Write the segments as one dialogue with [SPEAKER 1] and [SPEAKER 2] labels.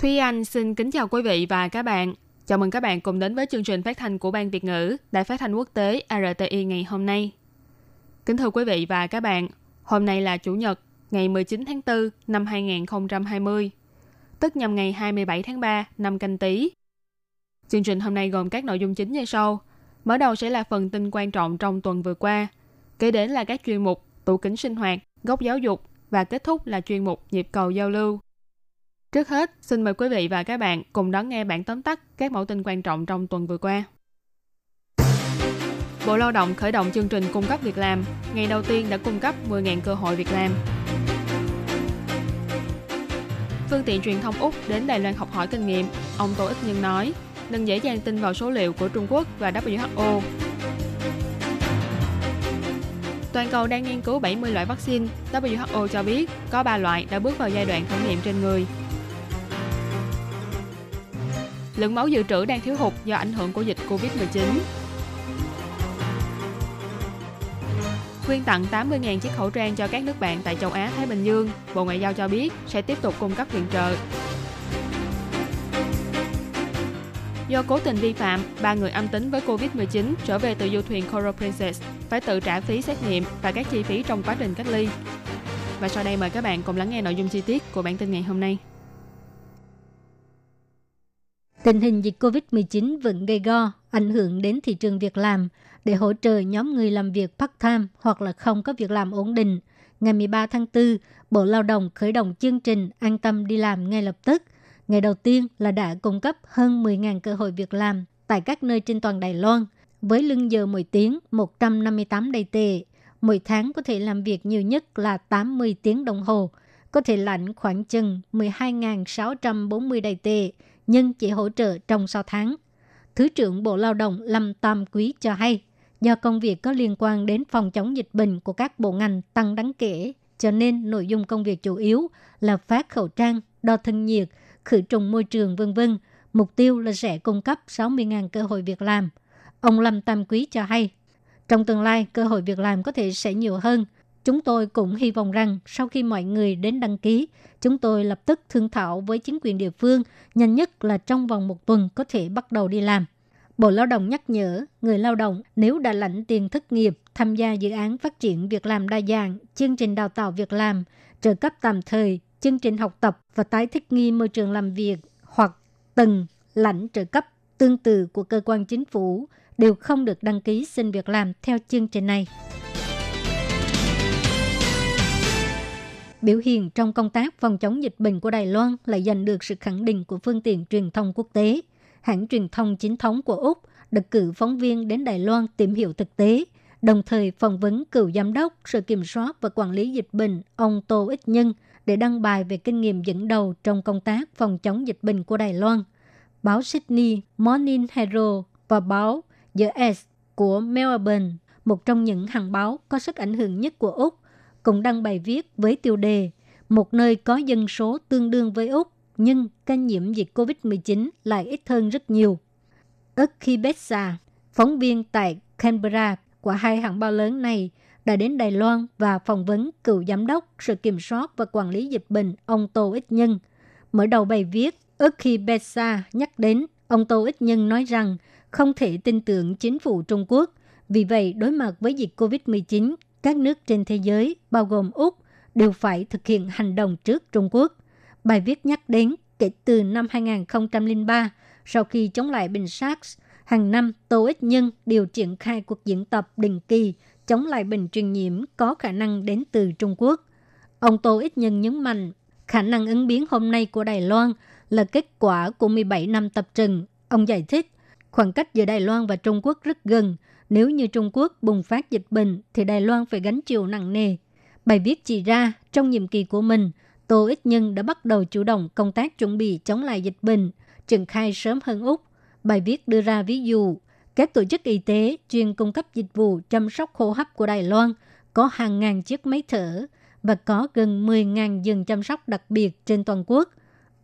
[SPEAKER 1] Thúy Anh xin kính chào quý vị và các bạn. Chào mừng các bạn cùng đến với chương trình phát thanh của Ban Việt ngữ Đài Phát thanh Quốc tế RTI ngày hôm nay. Kính thưa quý vị và các bạn, hôm nay là Chủ nhật, ngày 19 tháng 4 năm 2020, tức nhằm ngày 27 tháng 3 năm canh tí. Chương trình hôm nay gồm các nội dung chính như sau. Mở đầu sẽ là phần tin quan trọng trong tuần vừa qua, kế đến là các chuyên mục tủ kính sinh hoạt, góc giáo dục và kết thúc là chuyên mục nhịp cầu giao lưu. Trước hết, xin mời quý vị và các bạn cùng đón nghe bản tóm tắt các mẫu tin quan trọng trong tuần vừa qua. Bộ Lao động khởi động chương trình cung cấp việc làm, ngày đầu tiên đã cung cấp 10.000 cơ hội việc làm. Phương tiện truyền thông Úc đến Đài Loan học hỏi kinh nghiệm, ông Tô Ích Nhân nói, đừng dễ dàng tin vào số liệu của Trung Quốc và WHO. Toàn cầu đang nghiên cứu 70 loại vaccine. WHO cho biết có 3 loại đã bước vào giai đoạn thử nghiệm trên người. Lượng máu dự trữ đang thiếu hụt do ảnh hưởng của dịch Covid-19. Quyên tặng 80.000 chiếc khẩu trang cho các nước bạn tại châu Á Thái Bình Dương. Bộ Ngoại giao cho biết sẽ tiếp tục cung cấp viện trợ. Do cố tình vi phạm, ba người âm tính với Covid-19 trở về từ du thuyền Coral Princess phải tự trả phí xét nghiệm và các chi phí trong quá trình cách ly. Và sau đây mời các bạn cùng lắng nghe nội dung chi tiết của bản tin ngày hôm nay.
[SPEAKER 2] Tình hình dịch COVID-19 vẫn gây go, ảnh hưởng đến thị trường việc làm. Để hỗ trợ nhóm người làm việc part-time hoặc là không có việc làm ổn định, ngày 13 tháng 4, Bộ Lao động khởi động chương trình An tâm đi làm ngay lập tức. Ngày đầu tiên là đã cung cấp hơn 10.000 cơ hội việc làm tại các nơi trên toàn Đài Loan, với lương giờ mỗi tiếng 158 đầy tệ. Mỗi tháng có thể làm việc nhiều nhất là 80 tiếng đồng hồ, có thể lãnh khoảng chừng 12.640 đầy tệ, nhưng chỉ hỗ trợ trong 6 tháng. Thứ trưởng Bộ Lao động Lâm Tam Quý cho hay, do công việc có liên quan đến phòng chống dịch bệnh của các bộ ngành tăng đáng kể, cho nên nội dung công việc chủ yếu là phát khẩu trang, đo thân nhiệt, khử trùng môi trường vân vân. Mục tiêu là sẽ cung cấp 60.000 cơ hội việc làm. Ông Lâm Tam Quý cho hay, trong tương lai cơ hội việc làm có thể sẽ nhiều hơn. Chúng tôi cũng hy vọng rằng sau khi mọi người đến đăng ký, chúng tôi lập tức thương thảo với chính quyền địa phương, nhanh nhất là trong vòng một tuần có thể bắt đầu đi làm. Bộ Lao động nhắc nhở người lao động nếu đã lãnh tiền thất nghiệp tham gia dự án phát triển việc làm đa dạng, chương trình đào tạo việc làm, trợ cấp tạm thời, chương trình học tập và tái thích nghi môi trường làm việc hoặc từng lãnh trợ cấp tương tự của cơ quan chính phủ đều không được đăng ký xin việc làm theo chương trình này. Biểu hiện trong công tác phòng chống dịch bệnh của Đài Loan lại giành được sự khẳng định của phương tiện truyền thông quốc tế. Hãng truyền thông chính thống của Úc được cử phóng viên đến Đài Loan tìm hiểu thực tế, đồng thời phỏng vấn cựu giám đốc Sở Kiểm soát và Quản lý Dịch bệnh ông Tô Ích Nhân để đăng bài về kinh nghiệm dẫn đầu trong công tác phòng chống dịch bệnh của Đài Loan. Báo Sydney Morning Herald và báo The S của Melbourne, một trong những hàng báo có sức ảnh hưởng nhất của Úc, cũng đăng bài viết với tiêu đề Một nơi có dân số tương đương với Úc, nhưng ca nhiễm dịch COVID-19 lại ít hơn rất nhiều. Ukibetsa, phóng viên tại Canberra của hai hãng báo lớn này, đã đến Đài Loan và phỏng vấn cựu giám đốc sự Kiểm soát và Quản lý Dịch bệnh ông Tô Ích Nhân. Mở đầu bài viết, Ukibetsa nhắc đến ông Tô Ích Nhân nói rằng không thể tin tưởng chính phủ Trung Quốc. Vì vậy, đối mặt với dịch COVID-19, các nước trên thế giới, bao gồm Úc, đều phải thực hiện hành động trước Trung Quốc. Bài viết nhắc đến kể từ năm 2003, sau khi chống lại bệnh SARS, hàng năm Tô Ích Nhân đều triển khai cuộc diễn tập định kỳ chống lại bệnh truyền nhiễm có khả năng đến từ Trung Quốc. Ông Tô Ích Nhân nhấn mạnh, khả năng ứng biến hôm nay của Đài Loan là kết quả của 17 năm tập trừng. Ông giải thích, khoảng cách giữa Đài Loan và Trung Quốc rất gần. Nếu như Trung Quốc bùng phát dịch bệnh thì Đài Loan phải gánh chịu nặng nề. Bài viết chỉ ra, trong nhiệm kỳ của mình, Tô Ích Nhân đã bắt đầu chủ động công tác chuẩn bị chống lại dịch bệnh, triển khai sớm hơn Úc. Bài viết đưa ra ví dụ, các tổ chức y tế chuyên cung cấp dịch vụ chăm sóc hô hấp của Đài Loan có hàng ngàn chiếc máy thở và có gần 10.000 giường chăm sóc đặc biệt trên toàn quốc.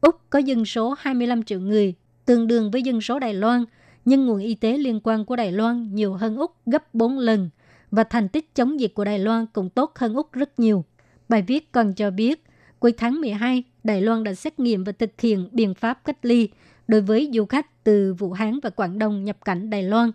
[SPEAKER 2] Úc có dân số 25 triệu người, tương đương với dân số Đài Loan, nhưng nguồn y tế liên quan của Đài Loan nhiều hơn Úc gấp 4 lần và thành tích chống dịch của Đài Loan cũng tốt hơn Úc rất nhiều. Bài viết còn cho biết, cuối tháng 12, Đài Loan đã xét nghiệm và thực hiện biện pháp cách ly đối với du khách từ Vũ Hán và Quảng Đông nhập cảnh Đài Loan.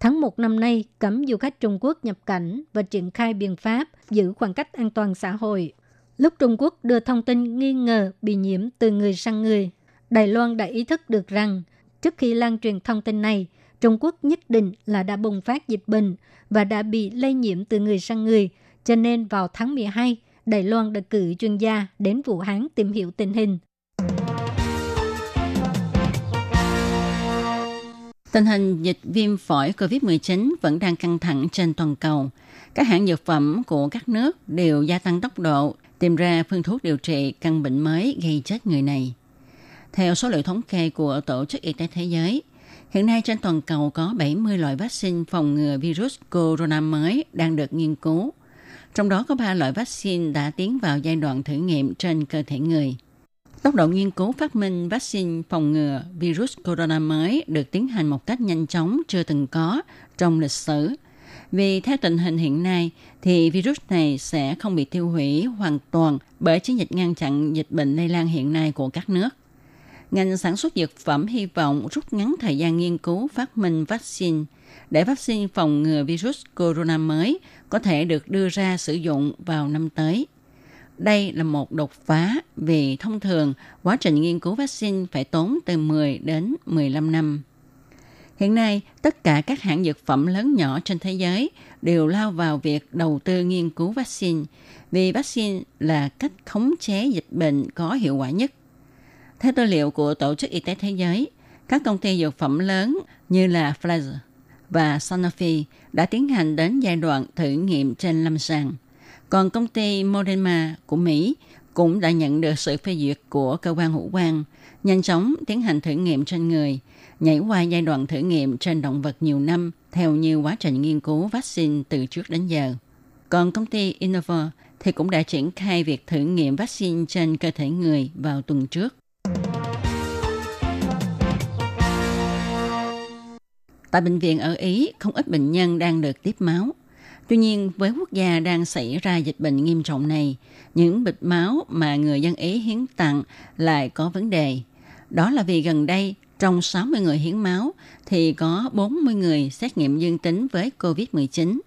[SPEAKER 2] Tháng 1 năm nay, cấm du khách Trung Quốc nhập cảnh và triển khai biện pháp giữ khoảng cách an toàn xã hội. Lúc Trung Quốc đưa thông tin nghi ngờ bị nhiễm từ người sang người, Đài Loan đã ý thức được rằng trước khi lan truyền thông tin này, Trung Quốc nhất định là đã bùng phát dịch bệnh và đã bị lây nhiễm từ người sang người, cho nên vào tháng 12, Đài Loan đã cử chuyên gia đến Vũ Hán tìm hiểu tình hình.
[SPEAKER 3] Tình hình dịch viêm phổi COVID-19 vẫn đang căng thẳng trên toàn cầu. Các hãng dược phẩm của các nước đều gia tăng tốc độ tìm ra phương thuốc điều trị căn bệnh mới gây chết người này. Theo số liệu thống kê của Tổ chức Y tế Thế giới, hiện nay trên toàn cầu có 70 loại vaccine phòng ngừa virus corona mới đang được nghiên cứu. Trong đó có 3 loại vaccine đã tiến vào giai đoạn thử nghiệm trên cơ thể người. Tốc độ nghiên cứu phát minh vaccine phòng ngừa virus corona mới được tiến hành một cách nhanh chóng chưa từng có trong lịch sử. Vì theo tình hình hiện nay thì virus này sẽ không bị tiêu hủy hoàn toàn bởi chiến dịch ngăn chặn dịch bệnh lây lan hiện nay của các nước. Ngành sản xuất dược phẩm hy vọng rút ngắn thời gian nghiên cứu phát minh vaccine để vaccine phòng ngừa virus corona mới có thể được đưa ra sử dụng vào năm tới. Đây là một đột phá vì thông thường quá trình nghiên cứu vaccine phải tốn từ 10 đến 15 năm. Hiện nay, tất cả các hãng dược phẩm lớn nhỏ trên thế giới đều lao vào việc đầu tư nghiên cứu vaccine vì vaccine là cách khống chế dịch bệnh có hiệu quả nhất. Theo tư liệu của Tổ chức Y tế Thế giới, các công ty dược phẩm lớn như là Pfizer và Sanofi đã tiến hành đến giai đoạn thử nghiệm trên lâm sàng – còn công ty Moderna của Mỹ cũng đã nhận được sự phê duyệt của cơ quan hữu quan, nhanh chóng tiến hành thử nghiệm trên người, nhảy qua giai đoạn thử nghiệm trên động vật nhiều năm theo như quá trình nghiên cứu vaccine từ trước đến giờ. Còn công ty Innova thì cũng đã triển khai việc thử nghiệm vaccine trên cơ thể người vào tuần trước. Tại bệnh viện ở Ý, không ít bệnh nhân đang được tiếp máu. Tuy nhiên, với quốc gia đang xảy ra dịch bệnh nghiêm trọng này, những bịch máu mà người dân Ý hiến tặng lại có vấn đề. Đó là vì gần đây, trong 60 người hiến máu thì có 40 người xét nghiệm dương tính với COVID-19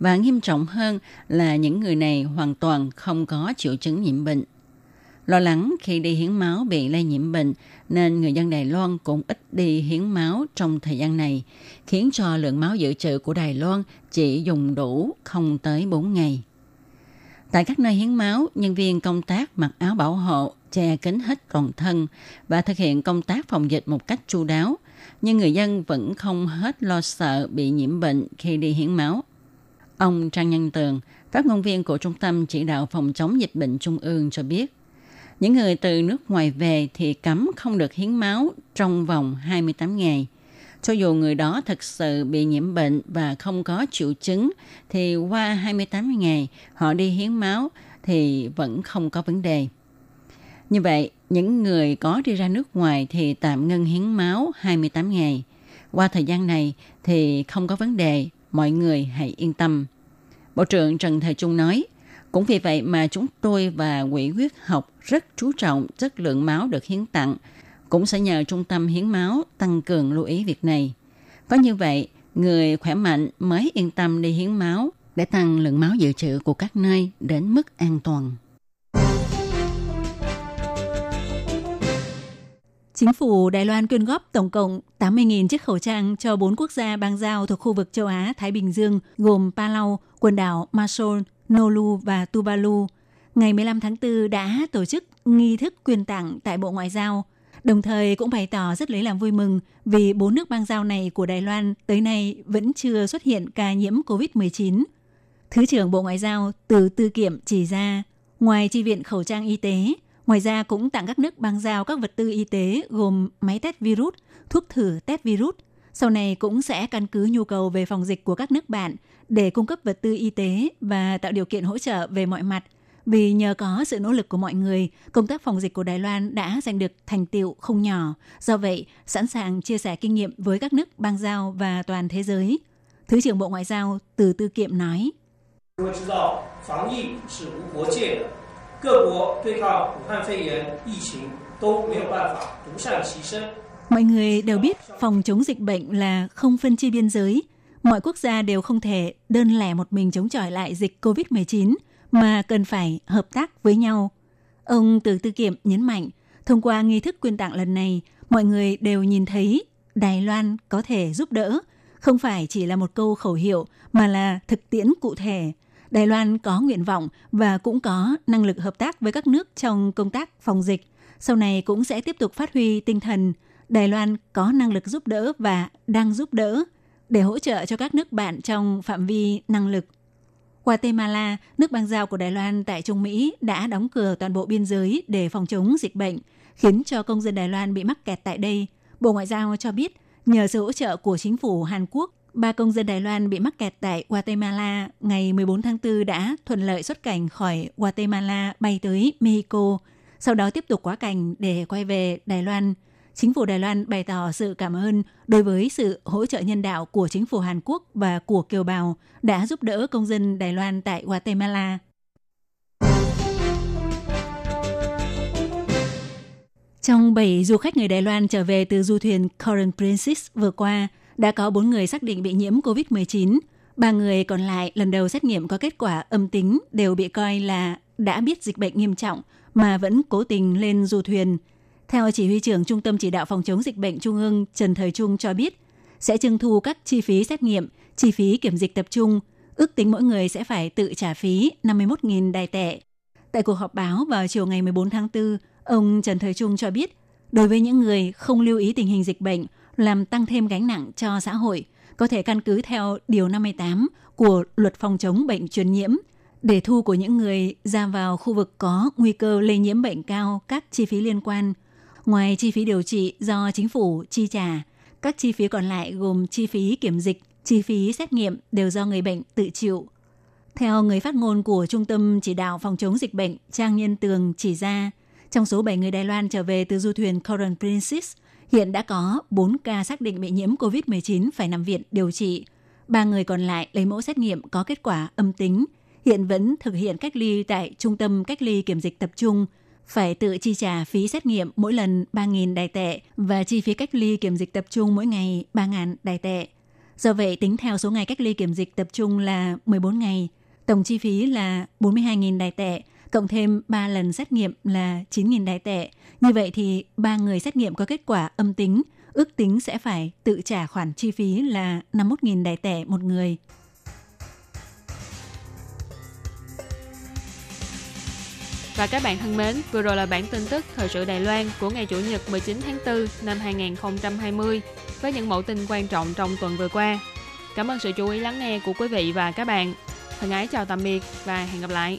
[SPEAKER 3] và nghiêm trọng hơn là những người này hoàn toàn không có triệu chứng nhiễm bệnh. Lo lắng khi đi hiến máu bị lây nhiễm bệnh nên người dân Đài Loan cũng ít đi hiến máu trong thời gian này, khiến cho lượng máu dự trữ của Đài Loan chỉ dùng đủ không tới 4 ngày. Tại các nơi hiến máu, nhân viên công tác mặc áo bảo hộ, che kín hết toàn thân và thực hiện công tác phòng dịch một cách chu đáo, nhưng người dân vẫn không hết lo sợ bị nhiễm bệnh khi đi hiến máu. Ông Trang Nhân Tường, phát ngôn viên của Trung tâm Chỉ đạo Phòng chống dịch bệnh Trung ương cho biết, những người từ nước ngoài về thì cấm không được hiến máu trong vòng 28 ngày. Cho dù người đó thực sự bị nhiễm bệnh và không có triệu chứng thì qua 28 ngày họ đi hiến máu thì vẫn không có vấn đề. Như vậy, những người có đi ra nước ngoài thì tạm ngưng hiến máu 28 ngày. Qua thời gian này thì không có vấn đề, mọi người hãy yên tâm. Bộ trưởng Trần Thời Trung nói, cũng vì vậy mà chúng tôi và Quỹ huyết học rất chú trọng chất lượng máu được hiến tặng, cũng sẽ nhờ trung tâm hiến máu tăng cường lưu ý việc này. Có như vậy, người khỏe mạnh mới yên tâm đi hiến máu để tăng lượng máu dự trữ của các nơi đến mức an toàn.
[SPEAKER 4] Chính phủ Đài Loan quyên góp tổng cộng 80.000 chiếc khẩu trang cho 4 quốc gia bang giao thuộc khu vực châu Á Thái Bình Dương gồm Palau, quần đảo Marshall, Nolu và Tuvalu, ngày 15 tháng 4 đã tổ chức nghi thức quyền tặng tại Bộ Ngoại giao, đồng thời cũng bày tỏ rất lấy làm vui mừng vì bốn nước bang giao này của Đài Loan tới nay vẫn chưa xuất hiện ca nhiễm COVID-19. Thứ trưởng Bộ Ngoại giao Từ Tư Kiệm chỉ ra, ngoài chi viện khẩu trang y tế, Ngoài ra cũng tặng các nước bang giao các vật tư y tế gồm máy test virus, thuốc thử test virus. Sau này cũng sẽ căn cứ nhu cầu về phòng dịch của các nước bạn để cung cấp vật tư y tế và tạo điều kiện hỗ trợ về mọi mặt. Vì nhờ có sự nỗ lực của mọi người, công tác phòng dịch của Đài Loan đã giành được thành tiệu không nhỏ. Do vậy, sẵn sàng chia sẻ kinh nghiệm với các nước bang giao và toàn thế giới. Thứ trưởng Bộ Ngoại giao Từ Tư Kiệm nói.
[SPEAKER 5] 因
[SPEAKER 4] Mọi người đều biết phòng chống dịch bệnh là không phân chia biên giới. Mọi quốc gia đều không thể đơn lẻ một mình chống chọi lại dịch COVID-19 mà cần phải hợp tác với nhau. Ông Từ Tư Kiệm nhấn mạnh, thông qua nghi thức quyên tặng lần này, mọi người đều nhìn thấy Đài Loan có thể giúp đỡ, không phải chỉ là một câu khẩu hiệu mà là thực tiễn cụ thể. Đài Loan có nguyện vọng và cũng có năng lực hợp tác với các nước trong công tác phòng dịch. Sau này cũng sẽ tiếp tục phát huy tinh thần – Đài Loan có năng lực giúp đỡ và đang giúp đỡ để hỗ trợ cho các nước bạn trong phạm vi năng lực. Guatemala, nước bang giao của Đài Loan tại Trung Mỹ đã đóng cửa toàn bộ biên giới để phòng chống dịch bệnh, khiến cho công dân Đài Loan bị mắc kẹt tại đây. Bộ Ngoại giao cho biết, nhờ sự hỗ trợ của chính phủ Hàn Quốc, ba công dân Đài Loan bị mắc kẹt tại Guatemala ngày 14 tháng 4 đã thuận lợi xuất cảnh khỏi Guatemala bay tới Mexico, sau đó tiếp tục quá cảnh để quay về Đài Loan. Chính phủ Đài Loan bày tỏ sự cảm ơn đối với sự hỗ trợ nhân đạo của chính phủ Hàn Quốc và của kiều bào đã giúp đỡ công dân Đài Loan tại Guatemala. Trong 7 du khách người Đài Loan trở về từ du thuyền Current Princess vừa qua, đã có 4 người xác định bị nhiễm COVID-19. Ba người còn lại lần đầu xét nghiệm có kết quả âm tính đều bị coi là đã biết dịch bệnh nghiêm trọng mà vẫn cố tình lên du thuyền. Theo chỉ huy trưởng Trung tâm Chỉ đạo Phòng chống dịch bệnh Trung ương Trần Thời Trung cho biết, sẽ trưng thu các chi phí xét nghiệm, chi phí kiểm dịch tập trung, ước tính mỗi người sẽ phải tự trả phí 51.000 đài tệ. Tại cuộc họp báo vào chiều ngày 14 tháng 4, ông Trần Thời Trung cho biết, đối với những người không lưu ý tình hình dịch bệnh, làm tăng thêm gánh nặng cho xã hội, có thể căn cứ theo Điều 58 của Luật Phòng chống bệnh truyền nhiễm để thu của những người ra vào khu vực có nguy cơ lây nhiễm bệnh cao các chi phí liên quan. Ngoài chi phí điều trị do chính phủ chi trả, các chi phí còn lại gồm chi phí kiểm dịch, chi phí xét nghiệm đều do người bệnh tự chịu. Theo người phát ngôn của Trung tâm Chỉ đạo Phòng chống dịch bệnh Trang Nhân Tường chỉ ra, trong số 7 người Đài Loan trở về từ du thuyền Coral Princess, hiện đã có 4 ca xác định bị nhiễm COVID-19 phải nằm viện điều trị. Ba người còn lại lấy mẫu xét nghiệm có kết quả âm tính, hiện vẫn thực hiện cách ly tại Trung tâm Cách ly Kiểm dịch Tập trung, phải tự chi trả phí xét nghiệm mỗi lần 3.000 đài tệ và chi phí cách ly kiểm dịch tập trung mỗi ngày 3.000 đài tệ. Do vậy, tính theo số ngày cách ly kiểm dịch tập trung là 14 ngày, tổng chi phí là 42.000 đài tệ, cộng thêm 3 lần xét nghiệm là 9.000 đài tệ. Như vậy thì 3 người xét nghiệm có kết quả âm tính, ước tính sẽ phải tự trả khoản chi phí là 51.000 đài tệ một người.
[SPEAKER 1] Và các bạn thân mến, vừa rồi là bản tin tức thời sự Đài Loan của ngày Chủ nhật 19 tháng 4 năm 2020 với những mẫu tin quan trọng trong tuần vừa qua. Cảm ơn sự chú ý lắng nghe của quý vị và các bạn. Thân ái chào tạm biệt và hẹn gặp lại.